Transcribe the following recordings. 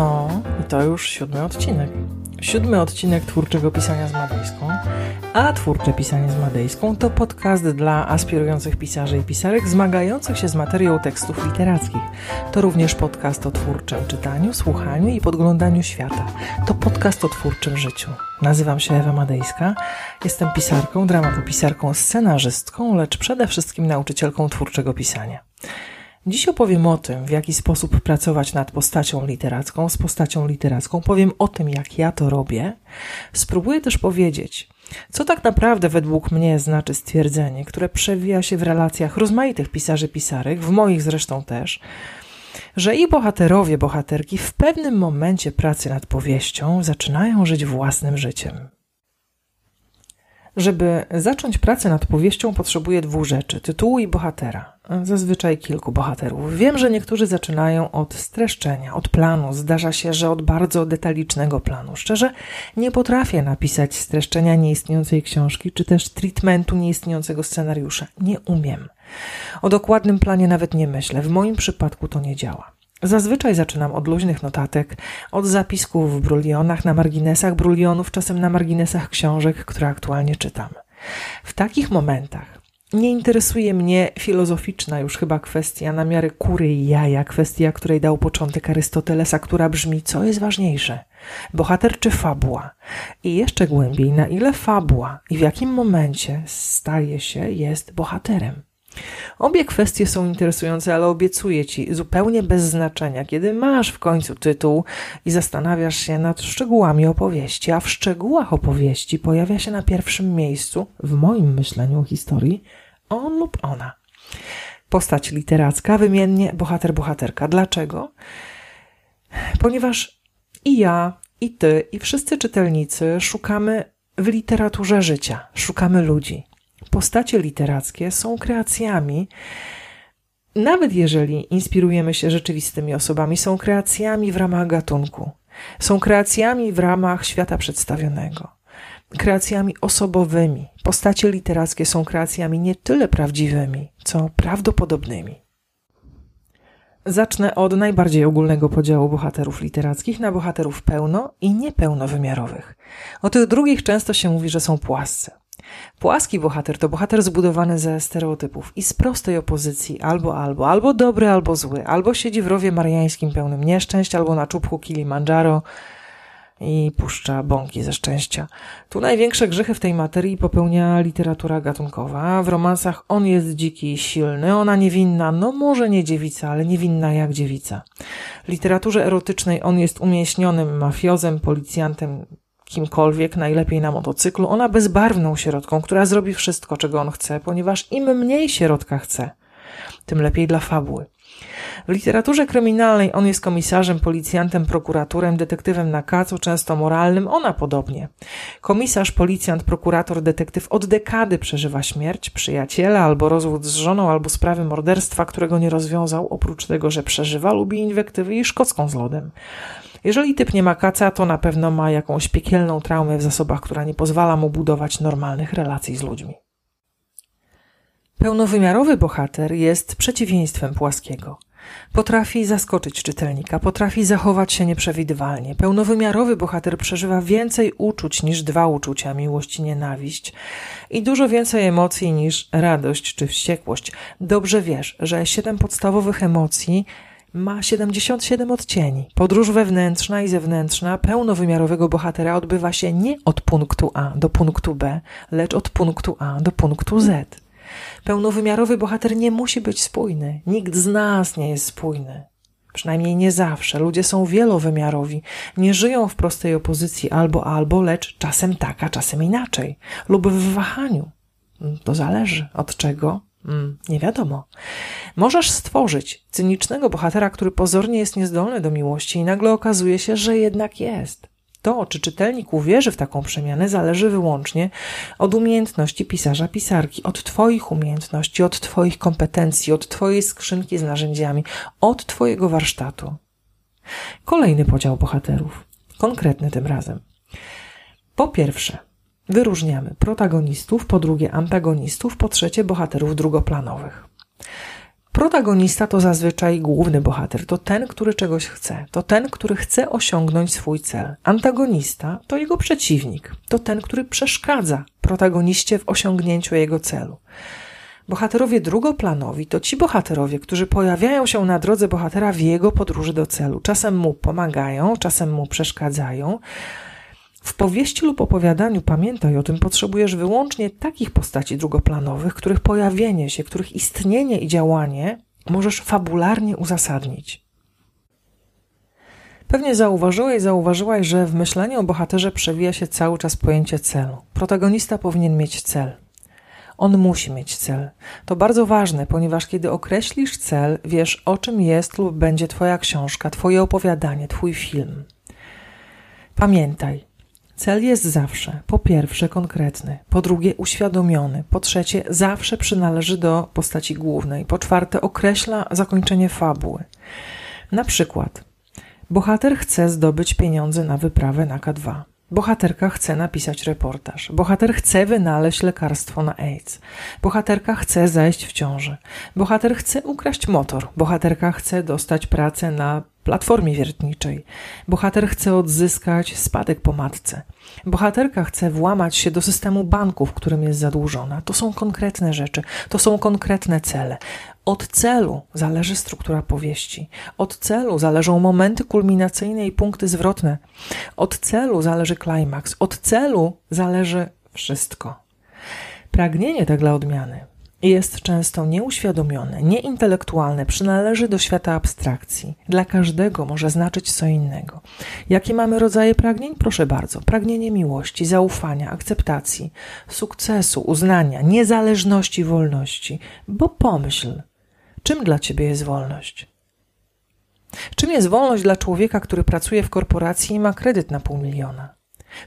No, i to już siódmy odcinek. Siódmy odcinek twórczego pisania z Madejską. A twórcze pisanie z Madejską to podcast dla aspirujących pisarzy i pisarek zmagających się z materią tekstów literackich. To również podcast o twórczym czytaniu, słuchaniu i podglądaniu świata. To podcast o twórczym życiu. Nazywam się Ewa Madejska. Jestem pisarką, dramatopisarką, scenarzystką, lecz przede wszystkim nauczycielką twórczego pisania. Dziś opowiem o tym, w jaki sposób pracować nad postacią literacką, z postacią literacką. Powiem o tym, jak ja to robię. Spróbuję też powiedzieć, co tak naprawdę według mnie znaczy stwierdzenie, które przewija się w relacjach rozmaitych pisarzy, pisarek, w moich zresztą też, że i bohaterowie, bohaterki w pewnym momencie pracy nad powieścią zaczynają żyć własnym życiem. Żeby zacząć pracę nad powieścią, potrzebuję dwóch rzeczy: tytułu i bohatera. Zazwyczaj kilku bohaterów. Wiem, że niektórzy zaczynają od streszczenia, od planu. Zdarza się, że od bardzo detalicznego planu. Szczerze, nie potrafię napisać streszczenia nieistniejącej książki, czy też treatmentu nieistniejącego scenariusza. Nie umiem. O dokładnym planie nawet nie myślę. W moim przypadku to nie działa. Zazwyczaj zaczynam od luźnych notatek, od zapisków w brulionach, na marginesach brulionów, czasem na marginesach książek, które aktualnie czytam. W takich momentach nie interesuje mnie filozoficzna już chyba kwestia na miarę kury i jaja, kwestia, której dał początek Arystotelesa, która brzmi, co jest ważniejsze, bohater czy fabuła? I jeszcze głębiej, na ile fabuła i w jakim momencie staje się, jest bohaterem. Obie kwestie są interesujące, ale obiecuję ci zupełnie bez znaczenia, kiedy masz w końcu tytuł i zastanawiasz się nad szczegółami opowieści, a w szczegółach opowieści pojawia się na pierwszym miejscu, w moim myśleniu o historii, on lub ona. Postać literacka, wymiennie bohater, bohaterka. Dlaczego? Ponieważ i ja, i ty, i wszyscy czytelnicy szukamy w literaturze życia, szukamy ludzi postacie literackie są kreacjami, nawet jeżeli inspirujemy się rzeczywistymi osobami, są kreacjami w ramach gatunku, są kreacjami w ramach świata przedstawionego, kreacjami osobowymi. Postacie literackie są kreacjami nie tyle prawdziwymi, co prawdopodobnymi. Zacznę od najbardziej ogólnego podziału bohaterów literackich na bohaterów pełno i niepełnowymiarowych. O tych drugich często się mówi, że są płasce. Płaski bohater to bohater zbudowany ze stereotypów i z prostej opozycji albo albo, albo dobry, albo zły, albo siedzi w rowie mariańskim pełnym nieszczęść, albo na czubku Kilimandżaro i puszcza bąki ze szczęścia. Tu największe grzechy w tej materii popełnia literatura gatunkowa. W romansach on jest dziki i silny, ona niewinna, no może nie dziewica, ale niewinna jak dziewica. W literaturze erotycznej on jest umięśnionym mafiozem, policjantem, kimkolwiek, najlepiej na motocyklu, ona bezbarwną środką, która zrobi wszystko, czego on chce, ponieważ im mniej środka chce, tym lepiej dla fabuły. W literaturze kryminalnej on jest komisarzem, policjantem, prokuratorem, detektywem na kacu, często moralnym, ona podobnie. Komisarz, policjant, prokurator, detektyw od dekady przeżywa śmierć, przyjaciela albo rozwód z żoną, albo sprawy morderstwa, którego nie rozwiązał, oprócz tego, że przeżywa, lubi inwektywy i szkocką z lodem. Jeżeli typ nie ma kaca, to na pewno ma jakąś piekielną traumę w zasobach, która nie pozwala mu budować normalnych relacji z ludźmi. Pełnowymiarowy bohater jest przeciwieństwem płaskiego. Potrafi zaskoczyć czytelnika, potrafi zachować się nieprzewidywalnie. Pełnowymiarowy bohater przeżywa więcej uczuć niż dwa uczucia miłość i nienawiść i dużo więcej emocji niż radość czy wściekłość. Dobrze wiesz, że siedem podstawowych emocji ma 77 odcieni. Podróż wewnętrzna i zewnętrzna pełnowymiarowego bohatera odbywa się nie od punktu A do punktu B, lecz od punktu A do punktu Z. Pełnowymiarowy bohater nie musi być spójny. Nikt z nas nie jest spójny. Przynajmniej nie zawsze. Ludzie są wielowymiarowi. Nie żyją w prostej opozycji albo albo, lecz czasem tak, a czasem inaczej. Lub w wahaniu. To zależy od czego Mm, nie wiadomo. Możesz stworzyć cynicznego bohatera, który pozornie jest niezdolny do miłości i nagle okazuje się, że jednak jest. To, czy czytelnik uwierzy w taką przemianę, zależy wyłącznie od umiejętności pisarza, pisarki, od Twoich umiejętności, od Twoich kompetencji, od Twojej skrzynki z narzędziami, od Twojego warsztatu. Kolejny podział bohaterów, konkretny tym razem. Po pierwsze, Wyróżniamy protagonistów, po drugie antagonistów, po trzecie bohaterów drugoplanowych. Protagonista to zazwyczaj główny bohater, to ten, który czegoś chce, to ten, który chce osiągnąć swój cel. Antagonista to jego przeciwnik, to ten, który przeszkadza protagoniście w osiągnięciu jego celu. Bohaterowie drugoplanowi to ci bohaterowie, którzy pojawiają się na drodze bohatera w jego podróży do celu. Czasem mu pomagają, czasem mu przeszkadzają. W powieści lub opowiadaniu pamiętaj o tym, potrzebujesz wyłącznie takich postaci drugoplanowych, których pojawienie się, których istnienie i działanie możesz fabularnie uzasadnić. Pewnie zauważyłeś, zauważyłaś, że w myśleniu o bohaterze przewija się cały czas pojęcie celu. Protagonista powinien mieć cel. On musi mieć cel. To bardzo ważne, ponieważ kiedy określisz cel, wiesz o czym jest lub będzie Twoja książka, Twoje opowiadanie, Twój film. Pamiętaj, cel jest zawsze po pierwsze konkretny, po drugie uświadomiony, po trzecie zawsze przynależy do postaci głównej, po czwarte określa zakończenie fabuły. Na przykład, bohater chce zdobyć pieniądze na wyprawę na K2. Bohaterka chce napisać reportaż. Bohater chce wynaleźć lekarstwo na AIDS. Bohaterka chce zajść w ciąży. Bohater chce ukraść motor. Bohaterka chce dostać pracę na platformie wiertniczej. Bohater chce odzyskać spadek po matce. Bohaterka chce włamać się do systemu banku, w którym jest zadłużona. To są konkretne rzeczy, to są konkretne cele. Od celu zależy struktura powieści. Od celu zależą momenty kulminacyjne i punkty zwrotne. Od celu zależy klimaks. Od celu zależy wszystko. Pragnienie tak dla odmiany jest często nieuświadomione, nieintelektualne, przynależy do świata abstrakcji. Dla każdego może znaczyć co innego. Jakie mamy rodzaje pragnień? Proszę bardzo. Pragnienie miłości, zaufania, akceptacji, sukcesu, uznania, niezależności, wolności. Bo pomyśl, czym dla ciebie jest wolność? Czym jest wolność dla człowieka, który pracuje w korporacji i ma kredyt na pół miliona?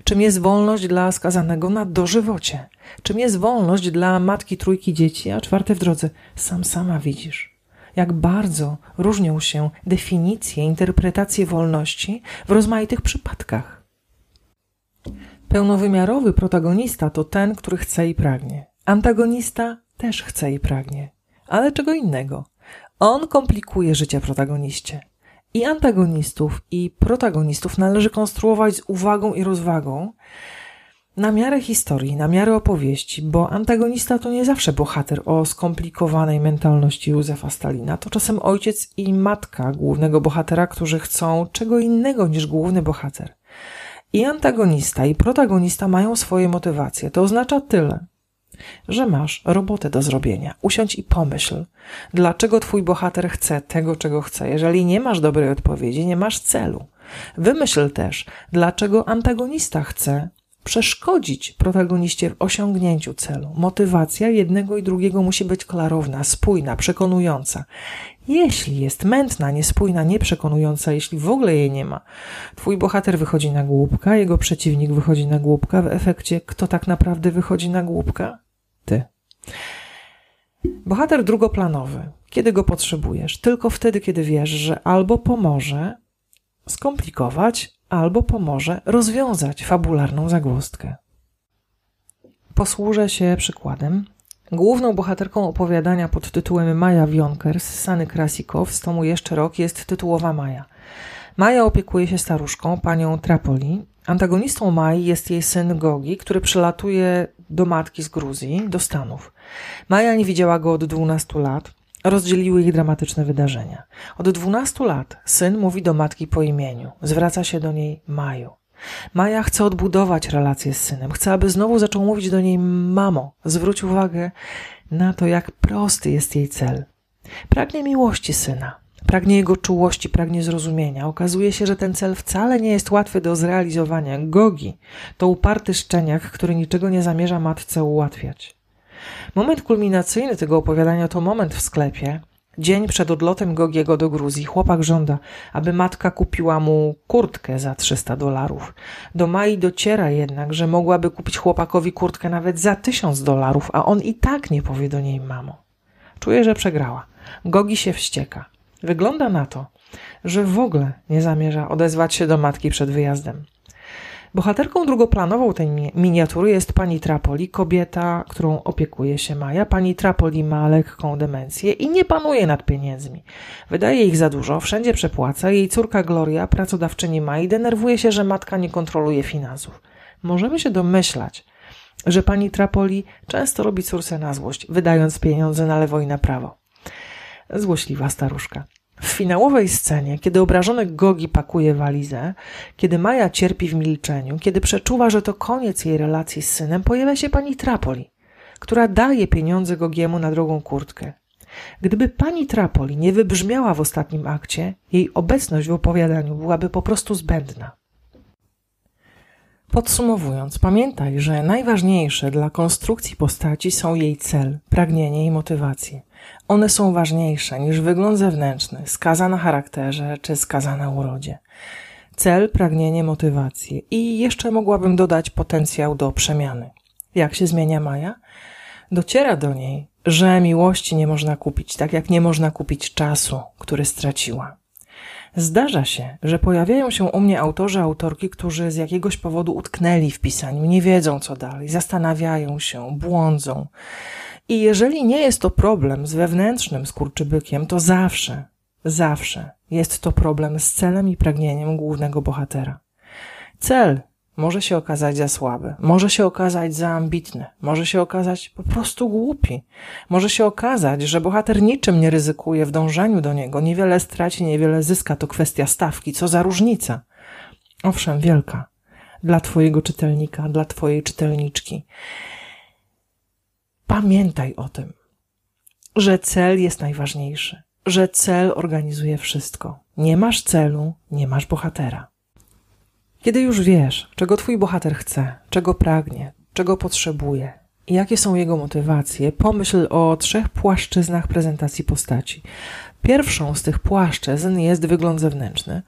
Czym jest wolność dla skazanego na dożywocie? Czym jest wolność dla matki trójki dzieci, a czwarte w drodze? Sam sama widzisz. Jak bardzo różnią się definicje, interpretacje wolności w rozmaitych przypadkach. Pełnowymiarowy protagonista to ten, który chce i pragnie. Antagonista też chce i pragnie. Ale czego innego? On komplikuje życie protagoniście. I antagonistów, i protagonistów należy konstruować z uwagą i rozwagą na miarę historii, na miarę opowieści, bo antagonista to nie zawsze bohater o skomplikowanej mentalności Józefa Stalina. To czasem ojciec i matka głównego bohatera, którzy chcą czego innego niż główny bohater. I antagonista, i protagonista mają swoje motywacje. To oznacza tyle, że masz robotę do zrobienia. Usiądź i pomyśl, dlaczego twój bohater chce tego, czego chce. Jeżeli nie masz dobrej odpowiedzi, nie masz celu. Wymyśl też, dlaczego antagonista chce przeszkodzić protagoniście w osiągnięciu celu. Motywacja jednego i drugiego musi być klarowna, spójna, przekonująca. Jeśli jest mętna, niespójna, nieprzekonująca, jeśli w ogóle jej nie ma, twój bohater wychodzi na głupka, jego przeciwnik wychodzi na głupka, w efekcie kto tak naprawdę wychodzi na głupka? Bohater drugoplanowy. Kiedy go potrzebujesz? Tylko wtedy, kiedy wiesz, że albo pomoże skomplikować, albo pomoże rozwiązać fabularną zagwozdkę. Posłużę się przykładem. Główną bohaterką opowiadania pod tytułem Maja Wionkers Sany Krasikow z tomu Jeszcze rok jest tytułowa Maja. Maja opiekuje się staruszką, panią Trapoli. Antagonistą Mai jest jej syn Gogi, który przylatuje do matki z Gruzji, do Stanów. Maja nie widziała go od 12 lat. Rozdzieliły ich dramatyczne wydarzenia. Od 12 lat syn mówi do matki po imieniu. Zwraca się do niej Maju. Maja chce odbudować relacje z synem. Chce, aby znowu zaczął mówić do niej mamo. Zwróć uwagę na to, jak prosty jest jej cel. Pragnie miłości syna. Pragnie jego czułości, pragnie zrozumienia. Okazuje się, że ten cel wcale nie jest łatwy do zrealizowania. Gogi to uparty szczeniak, który niczego nie zamierza matce ułatwiać. Moment kulminacyjny tego opowiadania to moment w sklepie, Dzień przed odlotem Gogiego do Gruzji chłopak żąda, aby matka kupiła mu kurtkę za 300 dolarów. Do Mai dociera jednak, że mogłaby kupić chłopakowi kurtkę nawet za 1000 dolarów, a on i tak nie powie do niej mamo. Czuje, że przegrała. Gogi się wścieka. Wygląda na to, że w ogóle nie zamierza odezwać się do matki przed wyjazdem. Bohaterką drugoplanową tej miniatury jest pani Trapoli, kobieta, którą opiekuje się Maja. Pani Trapoli ma lekką demencję i nie panuje nad pieniędzmi. Wydaje ich za dużo, wszędzie przepłaca. Jej córka Gloria, pracodawczyni Mai, denerwuje się, że matka nie kontroluje finansów. Możemy się domyślać, że pani Trapoli często robi córce na złość, wydając pieniądze na lewo i na prawo. Złośliwa staruszka. W finałowej scenie, kiedy obrażony Gogi pakuje walizę, kiedy Maja cierpi w milczeniu, kiedy przeczuwa, że to koniec jej relacji z synem, pojawia się pani Trapoli, która daje pieniądze Gogiemu na drogą kurtkę. Gdyby pani Trapoli nie wybrzmiała w ostatnim akcie, jej obecność w opowiadaniu byłaby po prostu zbędna. Podsumowując, pamiętaj, że najważniejsze dla konstrukcji postaci są jej cel, pragnienie i motywacje. One są ważniejsze niż wygląd zewnętrzny, skaza na charakterze czy skaza na urodzie. Cel, pragnienie, motywacje i jeszcze mogłabym dodać potencjał do przemiany. Jak się zmienia Maja? Dociera do niej, że miłości nie można kupić, tak jak nie można kupić czasu, który straciła. Zdarza się, że pojawiają się u mnie autorzy, autorki, którzy z jakiegoś powodu utknęli w pisaniu, nie wiedzą co dalej, zastanawiają się, błądzą. I jeżeli nie jest to problem z wewnętrznym skurczybykiem, to zawsze, zawsze jest to problem z celem i pragnieniem głównego bohatera. Cel może się okazać za słaby, może się okazać za ambitny, może się okazać po prostu głupi. Może się okazać, że bohater niczym nie ryzykuje w dążeniu do niego, niewiele straci, niewiele zyska, to kwestia stawki, co za różnica. Owszem, wielka. Dla twojego czytelnika, dla twojej czytelniczki. Pamiętaj o tym, że cel jest najważniejszy, że cel organizuje wszystko. Nie masz celu, nie masz bohatera. Kiedy już wiesz, czego twój bohater chce, czego pragnie, czego potrzebuje i jakie są jego motywacje, pomyśl o trzech płaszczyznach prezentacji postaci. Pierwszą z tych płaszczyzn jest wygląd zewnętrzny.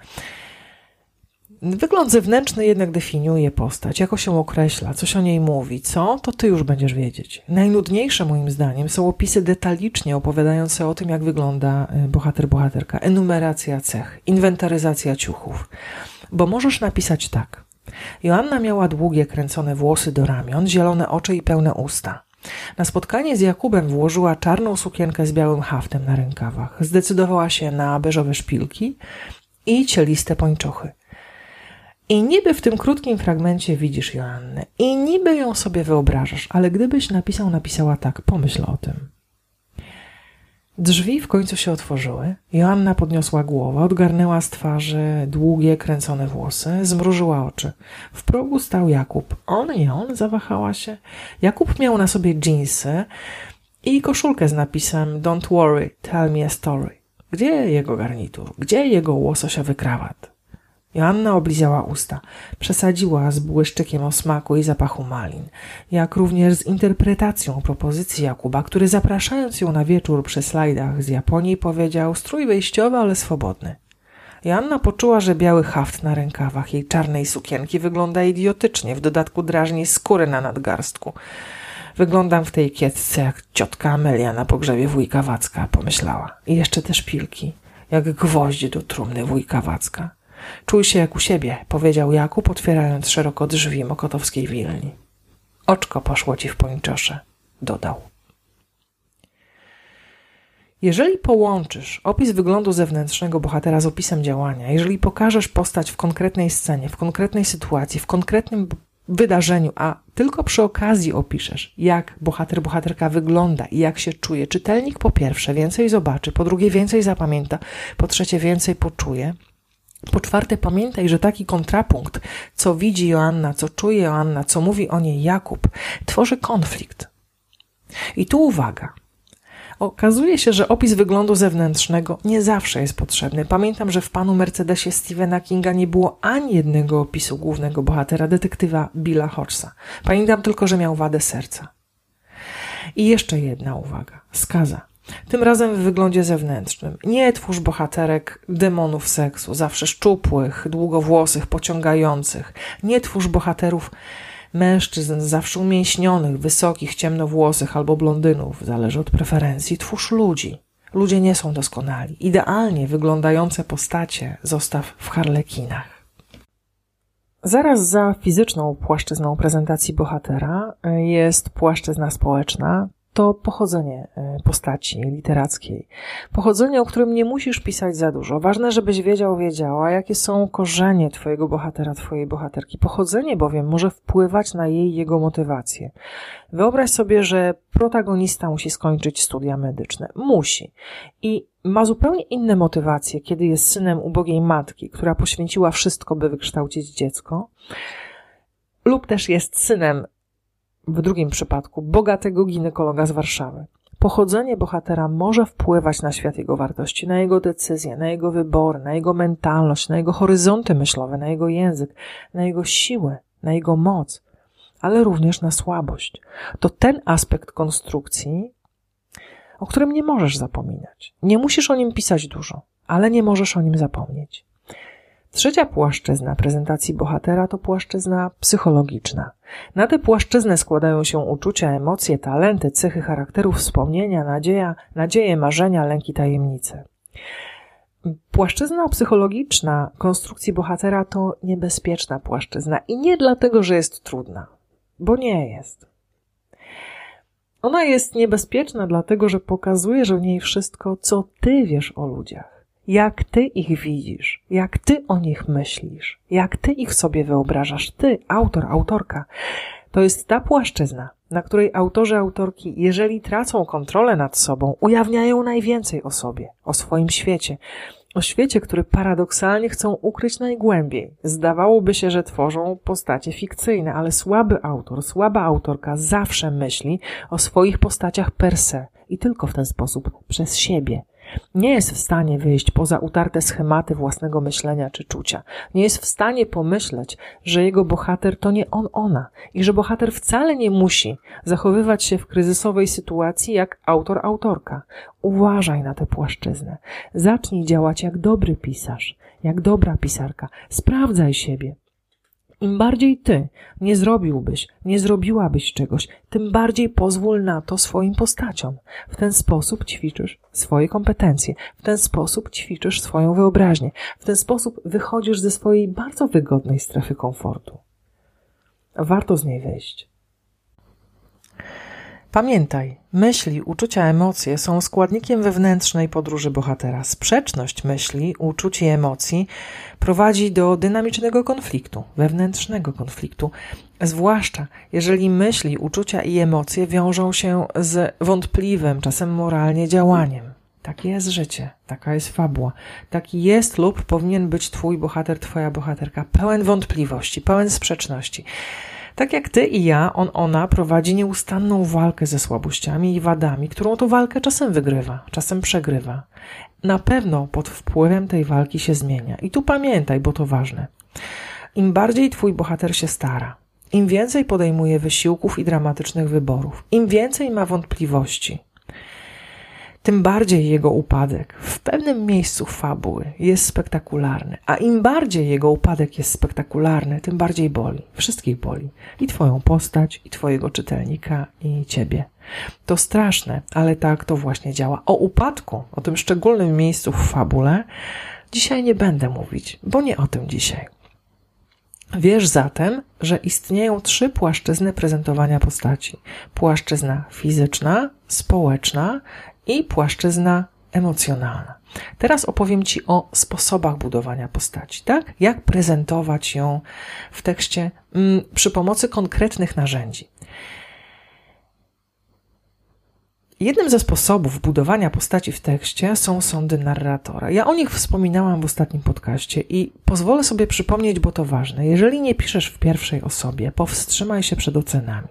Wygląd zewnętrzny jednak definiuje postać, jako się określa, coś o niej mówi, co, to ty już będziesz wiedzieć. Najnudniejsze moim zdaniem są opisy detalicznie opowiadające o tym, jak wygląda y, bohater, bohaterka, enumeracja cech, inwentaryzacja ciuchów. Bo możesz napisać tak. Joanna miała długie, kręcone włosy do ramion, zielone oczy i pełne usta. Na spotkanie z Jakubem włożyła czarną sukienkę z białym haftem na rękawach. Zdecydowała się na beżowe szpilki i cieliste pończochy. I niby w tym krótkim fragmencie widzisz Joannę i niby ją sobie wyobrażasz, ale gdybyś napisał, napisała tak, pomyśl o tym. Drzwi w końcu się otworzyły. Joanna podniosła głowę, odgarnęła z twarzy długie, kręcone włosy, zmrużyła oczy. W progu stał Jakub. On i on, zawahała się. Jakub miał na sobie dżinsy i koszulkę z napisem Don't worry, tell me a story. Gdzie jego garnitur? Gdzie jego łososiowy krawat? Joanna oblizała usta. Przesadziła z błyszczykiem o smaku i zapachu malin, jak również z interpretacją propozycji Jakuba, który zapraszając ją na wieczór przy slajdach z Japonii powiedział strój wyjściowy, ale swobodny. Joanna poczuła, że biały haft na rękawach jej czarnej sukienki wygląda idiotycznie, w dodatku drażni skóry na nadgarstku. Wyglądam w tej kiecce jak ciotka Amelia na pogrzebie wujka Wacka, pomyślała. I jeszcze te szpilki, jak gwoździe do trumny wujka Wacka. Czuj się jak u siebie, powiedział Jakub, otwierając szeroko drzwi mokotowskiej wilni. Oczko poszło ci w pończosze, dodał. Jeżeli połączysz opis wyglądu zewnętrznego bohatera z opisem działania, jeżeli pokażesz postać w konkretnej scenie, w konkretnej sytuacji, w konkretnym wydarzeniu, a tylko przy okazji opiszesz, jak bohater, bohaterka wygląda i jak się czuje, czytelnik po pierwsze więcej zobaczy, po drugie więcej zapamięta, po trzecie więcej poczuje, po czwarte, pamiętaj, że taki kontrapunkt, co widzi Joanna, co czuje Joanna, co mówi o niej Jakub, tworzy konflikt. I tu uwaga. Okazuje się, że opis wyglądu zewnętrznego nie zawsze jest potrzebny. Pamiętam, że w panu Mercedesie Stephena Kinga nie było ani jednego opisu głównego bohatera, detektywa Billa Hodgesa. Pamiętam tylko, że miał wadę serca. I jeszcze jedna uwaga. Skaza. Tym razem w wyglądzie zewnętrznym. Nie twórz bohaterek demonów seksu, zawsze szczupłych, długowłosych, pociągających. Nie twórz bohaterów mężczyzn zawsze umięśnionych, wysokich, ciemnowłosych albo blondynów, zależy od preferencji. Twórz ludzi. Ludzie nie są doskonali. Idealnie wyglądające postacie zostaw w harlekinach. Zaraz za fizyczną płaszczyzną prezentacji bohatera jest płaszczyzna społeczna, to pochodzenie e, postaci literackiej. Pochodzenie, o którym nie musisz pisać za dużo. Ważne, żebyś wiedział, wiedziała, jakie są korzenie twojego bohatera, twojej bohaterki. Pochodzenie bowiem może wpływać na jej, jego motywację. Wyobraź sobie, że protagonista musi skończyć studia medyczne. Musi. I ma zupełnie inne motywacje, kiedy jest synem ubogiej matki, która poświęciła wszystko, by wykształcić dziecko, lub też jest synem w drugim przypadku bogatego ginekologa z Warszawy. Pochodzenie bohatera może wpływać na świat jego wartości, na jego decyzje, na jego wybory, na jego mentalność, na jego horyzonty myślowe, na jego język, na jego siłę, na jego moc, ale również na słabość. To ten aspekt konstrukcji, o którym nie możesz zapominać. Nie musisz o nim pisać dużo, ale nie możesz o nim zapomnieć. Trzecia płaszczyzna prezentacji bohatera to płaszczyzna psychologiczna. Na tę płaszczyznę składają się uczucia, emocje, talenty, cechy charakteru, wspomnienia, nadzieja, nadzieje, marzenia, lęki, tajemnice. Płaszczyzna psychologiczna konstrukcji bohatera to niebezpieczna płaszczyzna i nie dlatego, że jest trudna, bo nie jest. Ona jest niebezpieczna dlatego, że pokazuje, że w niej wszystko, co ty wiesz o ludziach jak ty ich widzisz, jak ty o nich myślisz, jak ty ich sobie wyobrażasz, ty, autor, autorka. To jest ta płaszczyzna, na której autorzy, autorki, jeżeli tracą kontrolę nad sobą, ujawniają najwięcej o sobie, o swoim świecie, o świecie, który paradoksalnie chcą ukryć najgłębiej. Zdawałoby się, że tworzą postacie fikcyjne, ale słaby autor, słaba autorka zawsze myśli o swoich postaciach per se i tylko w ten sposób przez siebie nie jest w stanie wyjść poza utarte schematy własnego myślenia czy czucia. Nie jest w stanie pomyśleć, że jego bohater to nie on, ona i że bohater wcale nie musi zachowywać się w kryzysowej sytuacji jak autor, autorka. Uważaj na tę płaszczyznę. Zacznij działać jak dobry pisarz, jak dobra pisarka. Sprawdzaj siebie. Im bardziej ty nie zrobiłbyś, nie zrobiłabyś czegoś, tym bardziej pozwól na to swoim postaciom. W ten sposób ćwiczysz swoje kompetencje, w ten sposób ćwiczysz swoją wyobraźnię, w ten sposób wychodzisz ze swojej bardzo wygodnej strefy komfortu. Warto z niej wyjść. Pamiętaj, myśli, uczucia, emocje są składnikiem wewnętrznej podróży bohatera. Sprzeczność myśli, uczuć i emocji prowadzi do dynamicznego konfliktu, wewnętrznego konfliktu, zwłaszcza jeżeli myśli, uczucia i emocje wiążą się z wątpliwym, czasem moralnie działaniem. Takie jest życie, taka jest fabuła. Taki jest lub powinien być Twój bohater, Twoja bohaterka, pełen wątpliwości, pełen sprzeczności. Tak jak ty i ja, on, ona prowadzi nieustanną walkę ze słabościami i wadami, którą to walkę czasem wygrywa, czasem przegrywa. Na pewno pod wpływem tej walki się zmienia. I tu pamiętaj, bo to ważne. Im bardziej twój bohater się stara, im więcej podejmuje wysiłków i dramatycznych wyborów, im więcej ma wątpliwości, tym bardziej jego upadek w pewnym miejscu fabuły jest spektakularny. A im bardziej jego upadek jest spektakularny, tym bardziej boli. Wszystkich boli. I twoją postać, i twojego czytelnika, i ciebie. To straszne, ale tak to właśnie działa. O upadku, o tym szczególnym miejscu w fabule, dzisiaj nie będę mówić, bo nie o tym dzisiaj. Wiesz zatem, że istnieją trzy płaszczyzny prezentowania postaci: płaszczyzna fizyczna, społeczna i płaszczyzna emocjonalna. Teraz opowiem Ci o sposobach budowania postaci, tak? Jak prezentować ją w tekście mm, przy pomocy konkretnych narzędzi. Jednym ze sposobów budowania postaci w tekście są sądy narratora. Ja o nich wspominałam w ostatnim podcaście i pozwolę sobie przypomnieć, bo to ważne. Jeżeli nie piszesz w pierwszej osobie, powstrzymaj się przed ocenami.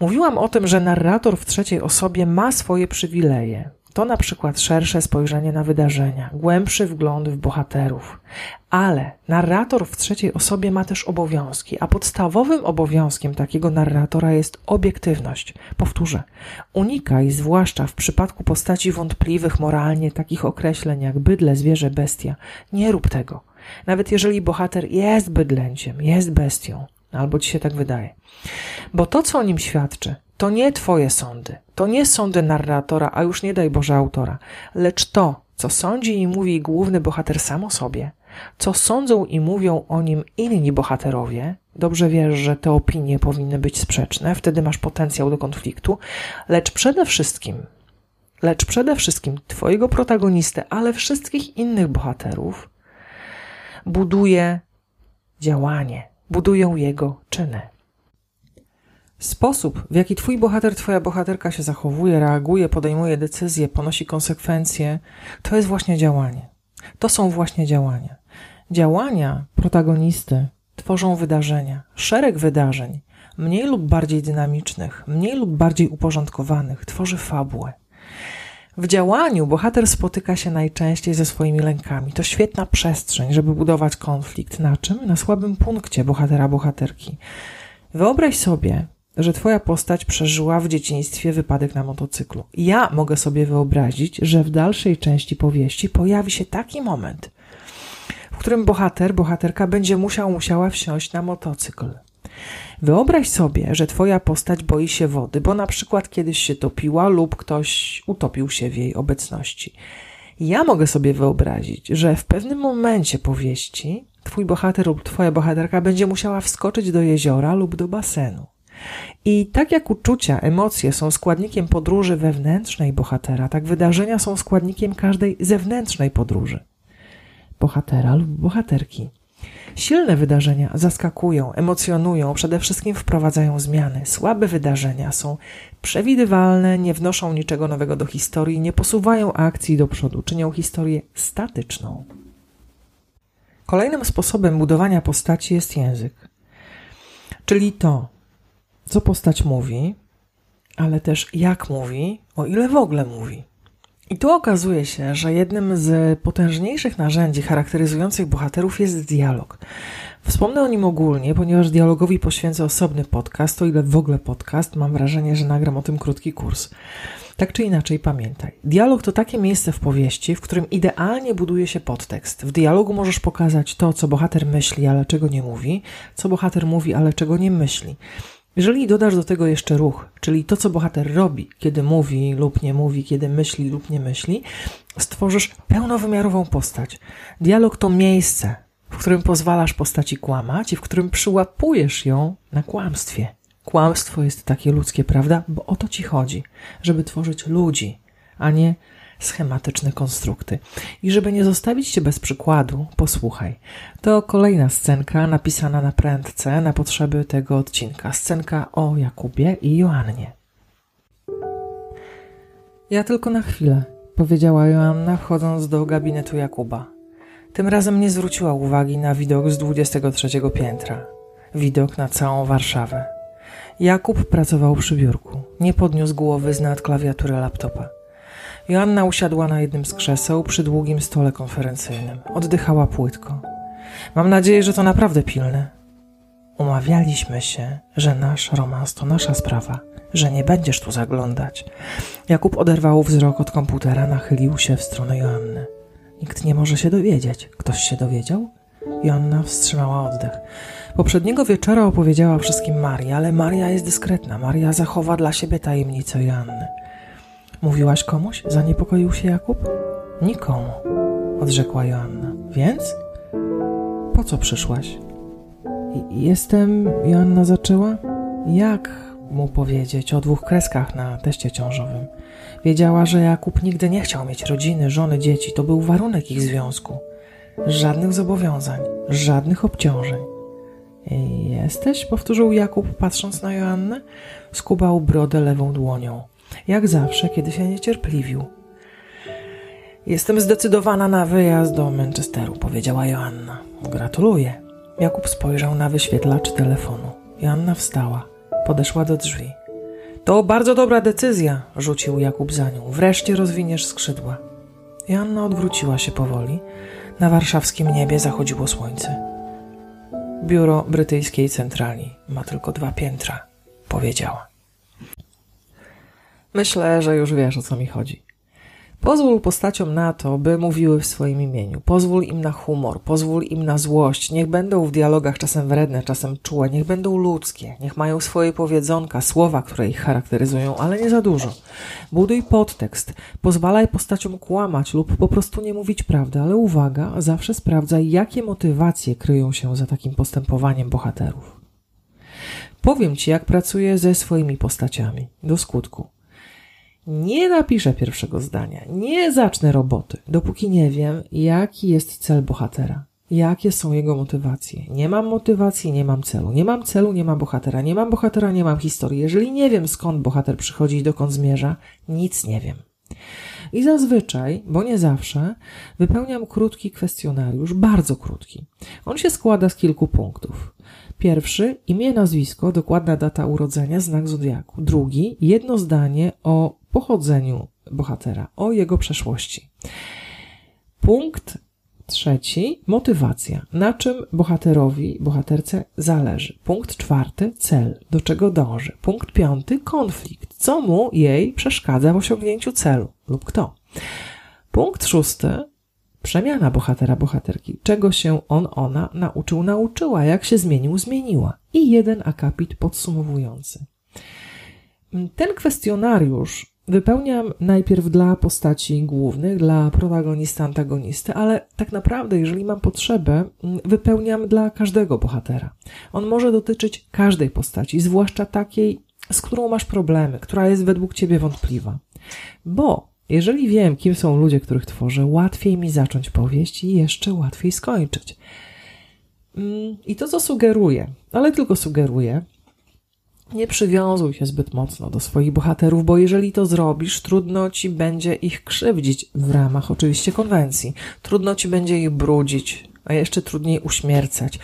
Mówiłam o tym, że narrator w trzeciej osobie ma swoje przywileje. To na przykład szersze spojrzenie na wydarzenia, głębszy wgląd w bohaterów. Ale narrator w trzeciej osobie ma też obowiązki, a podstawowym obowiązkiem takiego narratora jest obiektywność. Powtórzę, unikaj, zwłaszcza w przypadku postaci wątpliwych moralnie, takich określeń jak bydle, zwierzę, bestia. Nie rób tego. Nawet jeżeli bohater jest bydlęciem, jest bestią, albo ci się tak wydaje. Bo to, co o nim świadczy, to nie twoje sądy, to nie sądy narratora, a już nie daj Boże autora, lecz to, co sądzi i mówi główny bohater sam o sobie, Co sądzą i mówią o nim inni bohaterowie, dobrze wiesz, że te opinie powinny być sprzeczne, wtedy masz potencjał do konfliktu, lecz przede wszystkim, lecz przede wszystkim twojego protagonistę, ale wszystkich innych bohaterów buduje działanie, budują jego czyny. Sposób, w jaki twój bohater, twoja bohaterka się zachowuje, reaguje, podejmuje decyzje, ponosi konsekwencje, to jest właśnie działanie. To są właśnie działania. Działania protagonisty tworzą wydarzenia, szereg wydarzeń, mniej lub bardziej dynamicznych, mniej lub bardziej uporządkowanych, tworzy fabułę. W działaniu bohater spotyka się najczęściej ze swoimi lękami. To świetna przestrzeń, żeby budować konflikt. Na czym? Na słabym punkcie bohatera, bohaterki. Wyobraź sobie, że twoja postać przeżyła w dzieciństwie wypadek na motocyklu. Ja mogę sobie wyobrazić, że w dalszej części powieści pojawi się taki moment, w którym bohater, bohaterka będzie musiał, musiała wsiąść na motocykl. Wyobraź sobie, że twoja postać boi się wody, bo na przykład kiedyś się topiła lub ktoś utopił się w jej obecności. Ja mogę sobie wyobrazić, że w pewnym momencie powieści twój bohater lub twoja bohaterka będzie musiała wskoczyć do jeziora lub do basenu. I tak jak uczucia, emocje są składnikiem podróży wewnętrznej bohatera, tak wydarzenia są składnikiem każdej zewnętrznej podróży bohatera lub bohaterki. Silne wydarzenia zaskakują, emocjonują, przede wszystkim wprowadzają zmiany. Słabe wydarzenia są przewidywalne, nie wnoszą niczego nowego do historii, nie posuwają akcji do przodu, czynią historię statyczną. Kolejnym sposobem budowania postaci jest język, czyli to, co postać mówi, ale też jak mówi, o ile w ogóle mówi. I tu okazuje się, że jednym z potężniejszych narzędzi charakteryzujących bohaterów jest dialog. Wspomnę o nim ogólnie, ponieważ dialogowi poświęcę osobny podcast, o ile w ogóle podcast, mam wrażenie, że nagram o tym krótki kurs. Tak czy inaczej, pamiętaj. Dialog to takie miejsce w powieści, w którym idealnie buduje się podtekst. W dialogu możesz pokazać to, co bohater myśli, ale czego nie mówi, co bohater mówi, ale czego nie myśli. Jeżeli dodasz do tego jeszcze ruch, czyli to, co bohater robi, kiedy mówi lub nie mówi, kiedy myśli lub nie myśli, stworzysz pełnowymiarową postać. Dialog to miejsce, w którym pozwalasz postaci kłamać i w którym przyłapujesz ją na kłamstwie. Kłamstwo jest takie ludzkie, prawda? Bo o to ci chodzi, żeby tworzyć ludzi, a nie schematyczne konstrukty. I żeby nie zostawić cię bez przykładu, posłuchaj. To kolejna scenka napisana na prędce na potrzeby tego odcinka. Scenka o Jakubie i Joannie. Ja tylko na chwilę, powiedziała Joanna, wchodząc do gabinetu Jakuba. Tym razem nie zwróciła uwagi na widok z 23 piętra. Widok na całą Warszawę. Jakub pracował przy biurku. Nie podniósł głowy z nad klawiatury laptopa. Joanna usiadła na jednym z krzeseł przy długim stole konferencyjnym. Oddychała płytko. Mam nadzieję, że to naprawdę pilne. Umawialiśmy się, że nasz romans to nasza sprawa, że nie będziesz tu zaglądać. Jakub oderwał wzrok od komputera, nachylił się w stronę Joanny. Nikt nie może się dowiedzieć. Ktoś się dowiedział? Joanna wstrzymała oddech. Poprzedniego wieczora opowiedziała wszystkim Marii, ale Maria jest dyskretna. Maria zachowa dla siebie tajemnicę Joanny. Mówiłaś komuś? Zaniepokoił się Jakub. Nikomu, odrzekła Joanna. Więc? Po co przyszłaś? Jestem, Joanna zaczęła. Jak mu powiedzieć o dwóch kreskach na teście ciążowym? Wiedziała, że Jakub nigdy nie chciał mieć rodziny, żony, dzieci. To był warunek ich związku. Żadnych zobowiązań, żadnych obciążeń. Jesteś? powtórzył Jakub, patrząc na Joannę. Skubał brodę lewą dłonią jak zawsze, kiedy się niecierpliwił. Jestem zdecydowana na wyjazd do Manchesteru, powiedziała Joanna. Gratuluję. Jakub spojrzał na wyświetlacz telefonu. Joanna wstała. Podeszła do drzwi. To bardzo dobra decyzja, rzucił Jakub za nią. Wreszcie rozwiniesz skrzydła. Joanna odwróciła się powoli. Na warszawskim niebie zachodziło słońce. Biuro brytyjskiej centrali ma tylko dwa piętra, powiedziała. Myślę, że już wiesz o co mi chodzi. Pozwól postaciom na to, by mówiły w swoim imieniu. Pozwól im na humor, pozwól im na złość. Niech będą w dialogach czasem wredne, czasem czułe, niech będą ludzkie, niech mają swoje powiedzonka, słowa, które ich charakteryzują, ale nie za dużo. Buduj podtekst, pozwalaj postaciom kłamać lub po prostu nie mówić prawdy, ale uwaga, zawsze sprawdzaj, jakie motywacje kryją się za takim postępowaniem bohaterów. Powiem Ci, jak pracuję ze swoimi postaciami. Do skutku. Nie napiszę pierwszego zdania, nie zacznę roboty, dopóki nie wiem, jaki jest cel bohatera, jakie są jego motywacje. Nie mam motywacji, nie mam celu. Nie mam celu, nie mam bohatera. Nie mam bohatera, nie mam historii. Jeżeli nie wiem, skąd bohater przychodzi i dokąd zmierza, nic nie wiem. I zazwyczaj, bo nie zawsze, wypełniam krótki kwestionariusz, bardzo krótki. On się składa z kilku punktów. Pierwszy imię, nazwisko, dokładna data urodzenia, znak zodiaku. Drugi jedno zdanie o pochodzeniu bohatera, o jego przeszłości. Punkt trzeci motywacja. Na czym bohaterowi, bohaterce zależy. Punkt czwarty cel, do czego dąży. Punkt piąty konflikt, co mu jej przeszkadza w osiągnięciu celu lub kto. Punkt szósty przemiana bohatera, bohaterki, czego się on, ona nauczył, nauczyła, jak się zmienił, zmieniła. I jeden akapit podsumowujący. Ten kwestionariusz wypełniam najpierw dla postaci głównych, dla protagonisty, antagonisty, ale tak naprawdę, jeżeli mam potrzebę, wypełniam dla każdego bohatera. On może dotyczyć każdej postaci, zwłaszcza takiej, z którą masz problemy, która jest według ciebie wątpliwa. Bo jeżeli wiem, kim są ludzie, których tworzę, łatwiej mi zacząć powieść i jeszcze łatwiej skończyć. Mm, I to, co sugeruję, ale tylko sugeruję, nie przywiązuj się zbyt mocno do swoich bohaterów, bo jeżeli to zrobisz, trudno ci będzie ich krzywdzić w ramach oczywiście konwencji. Trudno ci będzie ich brudzić, a jeszcze trudniej uśmiercać.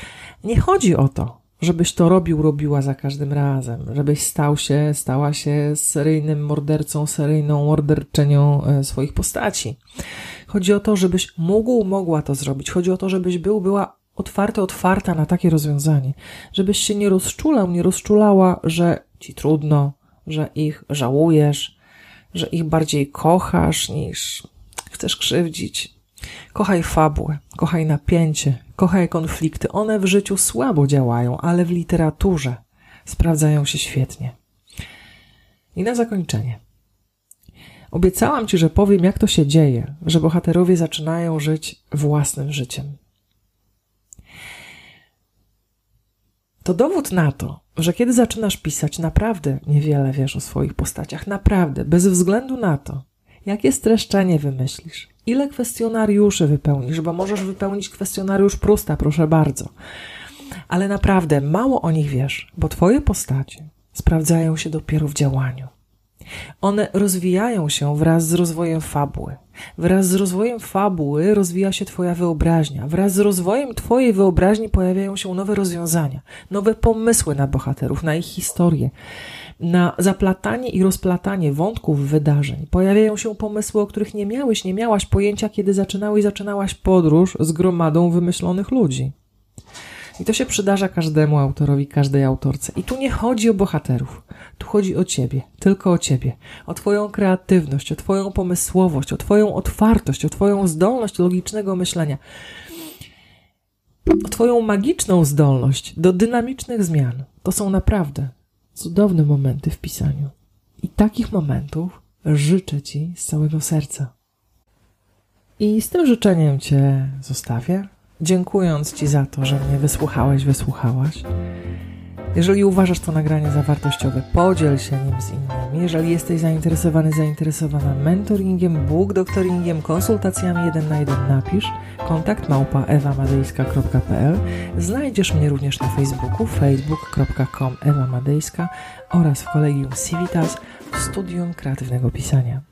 Nie chodzi o to, żebyś to robił, robiła za każdym razem, żebyś stał się, stała się seryjnym mordercą, seryjną morderczenią e, swoich postaci. Chodzi o to, żebyś mógł, mogła to zrobić. Chodzi o to, żebyś był, była otwarty, otwarta na takie rozwiązanie. Żebyś się nie rozczulał, nie rozczulała, że ci trudno, że ich żałujesz, że ich bardziej kochasz niż chcesz krzywdzić. Kochaj fabułę, kochaj napięcie, kochaj konflikty. One w życiu słabo działają, ale w literaturze sprawdzają się świetnie. I na zakończenie. Obiecałam ci, że powiem, jak to się dzieje, że bohaterowie zaczynają żyć własnym życiem. To dowód na to, że kiedy zaczynasz pisać, naprawdę niewiele wiesz o swoich postaciach. Naprawdę, bez względu na to, jakie streszczenie wymyślisz, ile kwestionariuszy wypełnisz, bo możesz wypełnić kwestionariusz Prusta, proszę bardzo. Ale naprawdę mało o nich wiesz, bo twoje postacie sprawdzają się dopiero w działaniu. One rozwijają się wraz z rozwojem fabuły. Wraz z rozwojem fabuły rozwija się Twoja wyobraźnia. Wraz z rozwojem Twojej wyobraźni pojawiają się nowe rozwiązania, nowe pomysły na bohaterów, na ich historię, na zaplatanie i rozplatanie wątków wydarzeń. Pojawiają się pomysły, o których nie miałeś, nie miałaś pojęcia, kiedy zaczynałeś, zaczynałaś podróż z gromadą wymyślonych ludzi. I to się przydarza każdemu autorowi, każdej autorce. I tu nie chodzi o bohaterów. Tu chodzi o ciebie, tylko o ciebie. O twoją kreatywność, o twoją pomysłowość, o twoją otwartość, o twoją zdolność logicznego myślenia. O twoją magiczną zdolność do dynamicznych zmian. To są naprawdę cudowne momenty w pisaniu. I takich momentów życzę ci z całego serca. I z tym życzeniem cię zostawię dziękując Ci za to, że mnie wysłuchałeś, wysłuchałaś. Jeżeli uważasz to nagranie za wartościowe, podziel się nim z innymi. Jeżeli jesteś zainteresowany, zainteresowana mentoringiem, book doktoringiem, konsultacjami jeden na jeden, napisz kontakt małpa ewamadejska.pl. Znajdziesz mnie również na Facebooku facebook.com ewamadejska oraz w kolegium Civitas w Studium Kreatywnego Pisania.